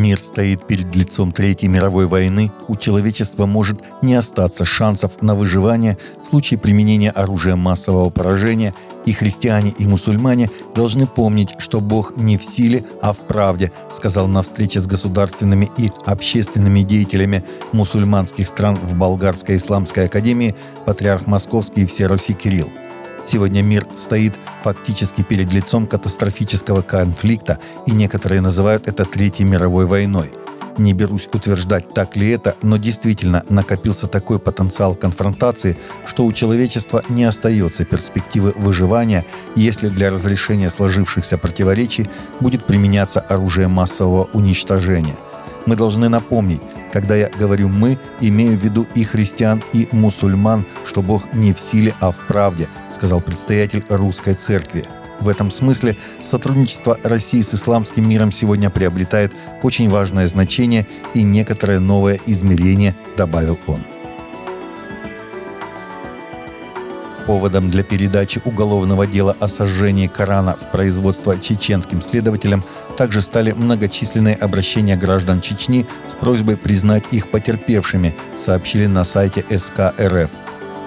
Мир стоит перед лицом Третьей мировой войны, у человечества может не остаться шансов на выживание в случае применения оружия массового поражения, и христиане и мусульмане должны помнить, что Бог не в силе, а в правде, сказал на встрече с государственными и общественными деятелями мусульманских стран в Болгарской исламской академии патриарх Московский и всей Руси Кирилл. Сегодня мир стоит фактически перед лицом катастрофического конфликта, и некоторые называют это Третьей мировой войной. Не берусь утверждать, так ли это, но действительно накопился такой потенциал конфронтации, что у человечества не остается перспективы выживания, если для разрешения сложившихся противоречий будет применяться оружие массового уничтожения. Мы должны напомнить, когда я говорю «мы», имею в виду и христиан, и мусульман, что Бог не в силе, а в правде, сказал предстоятель русской церкви. В этом смысле сотрудничество России с исламским миром сегодня приобретает очень важное значение и некоторое новое измерение, добавил он. Поводом для передачи уголовного дела о сожжении Корана в производство чеченским следователям также стали многочисленные обращения граждан Чечни с просьбой признать их потерпевшими, сообщили на сайте СК РФ.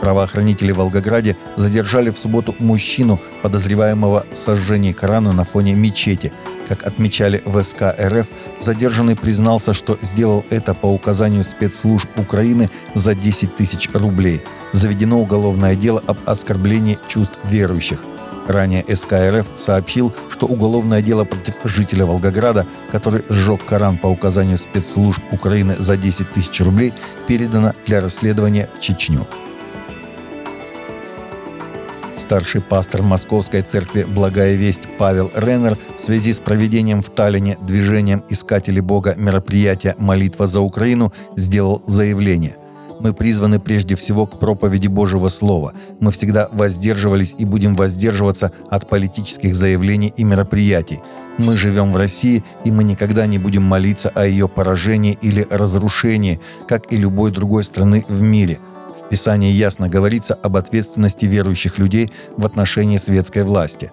Правоохранители в Волгограде задержали в субботу мужчину, подозреваемого в сожжении Корана на фоне мечети. Как отмечали в СК РФ, задержанный признался, что сделал это по указанию спецслужб Украины за 10 тысяч рублей. Заведено уголовное дело об оскорблении чувств верующих. Ранее СКРФ сообщил, что уголовное дело против жителя Волгограда, который сжег Коран по указанию спецслужб Украины за 10 тысяч рублей, передано для расследования в Чечню. Старший пастор Московской церкви «Благая весть» Павел Реннер в связи с проведением в Таллине движением «Искатели Бога» мероприятия «Молитва за Украину» сделал заявление. Мы призваны прежде всего к проповеди Божьего Слова. Мы всегда воздерживались и будем воздерживаться от политических заявлений и мероприятий. Мы живем в России, и мы никогда не будем молиться о ее поражении или разрушении, как и любой другой страны в мире – Писании ясно говорится об ответственности верующих людей в отношении светской власти.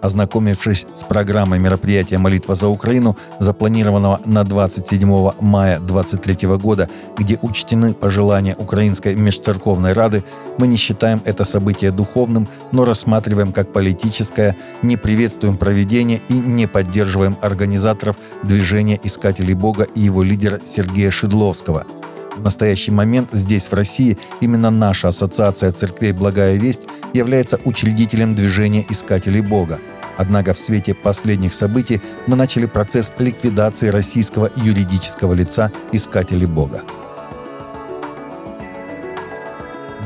Ознакомившись с программой мероприятия «Молитва за Украину», запланированного на 27 мая 2023 года, где учтены пожелания Украинской межцерковной рады, мы не считаем это событие духовным, но рассматриваем как политическое, не приветствуем проведение и не поддерживаем организаторов движения «Искателей Бога» и его лидера Сергея Шедловского – в настоящий момент здесь, в России, именно наша Ассоциация Церквей «Благая весть» является учредителем движения «Искателей Бога». Однако в свете последних событий мы начали процесс ликвидации российского юридического лица «Искателей Бога».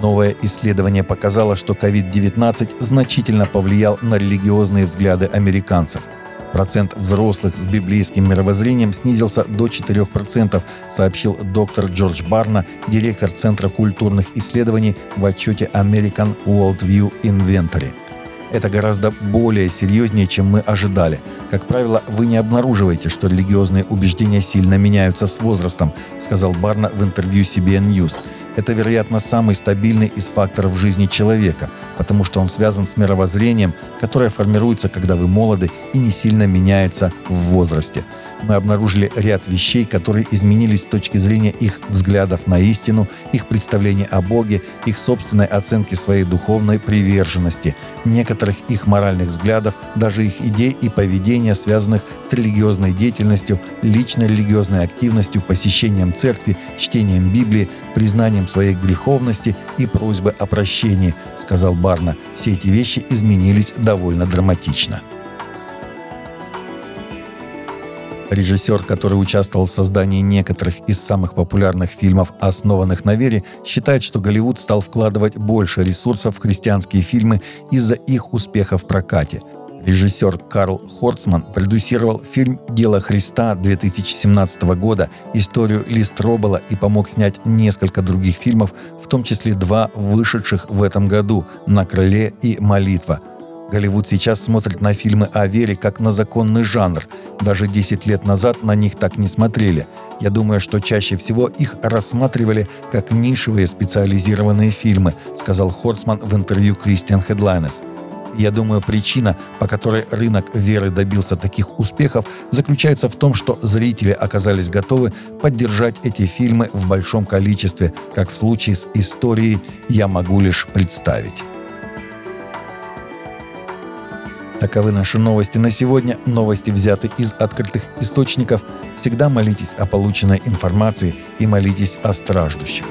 Новое исследование показало, что COVID-19 значительно повлиял на религиозные взгляды американцев – Процент взрослых с библейским мировоззрением снизился до 4%, сообщил доктор Джордж Барна, директор Центра культурных исследований в отчете American Worldview Inventory. Это гораздо более серьезнее, чем мы ожидали. Как правило, вы не обнаруживаете, что религиозные убеждения сильно меняются с возрастом, сказал Барна в интервью CBN News. Это, вероятно, самый стабильный из факторов жизни человека, потому что он связан с мировоззрением, которое формируется, когда вы молоды и не сильно меняется в возрасте. Мы обнаружили ряд вещей, которые изменились с точки зрения их взглядов на истину, их представления о Боге, их собственной оценки своей духовной приверженности, некоторых их моральных взглядов, даже их идей и поведения, связанных с религиозной деятельностью, личной религиозной активностью, посещением церкви, чтением Библии, признанием своей греховности и просьбы о прощении, сказал Барна. Все эти вещи изменились довольно драматично. Режиссер, который участвовал в создании некоторых из самых популярных фильмов, основанных на вере, считает, что Голливуд стал вкладывать больше ресурсов в христианские фильмы из-за их успеха в прокате. Режиссер Карл Хорцман продюсировал фильм «Дело Христа» 2017 года, историю Ли Стробола и помог снять несколько других фильмов, в том числе два вышедших в этом году «На крыле» и «Молитва», Голливуд сейчас смотрит на фильмы о вере как на законный жанр. Даже 10 лет назад на них так не смотрели. Я думаю, что чаще всего их рассматривали как нишевые специализированные фильмы, сказал Хорцман в интервью Кристиан Хедлайнес. Я думаю, причина, по которой рынок веры добился таких успехов, заключается в том, что зрители оказались готовы поддержать эти фильмы в большом количестве, как в случае с историей «Я могу лишь представить». Таковы наши новости на сегодня. Новости взяты из открытых источников. Всегда молитесь о полученной информации и молитесь о страждущих.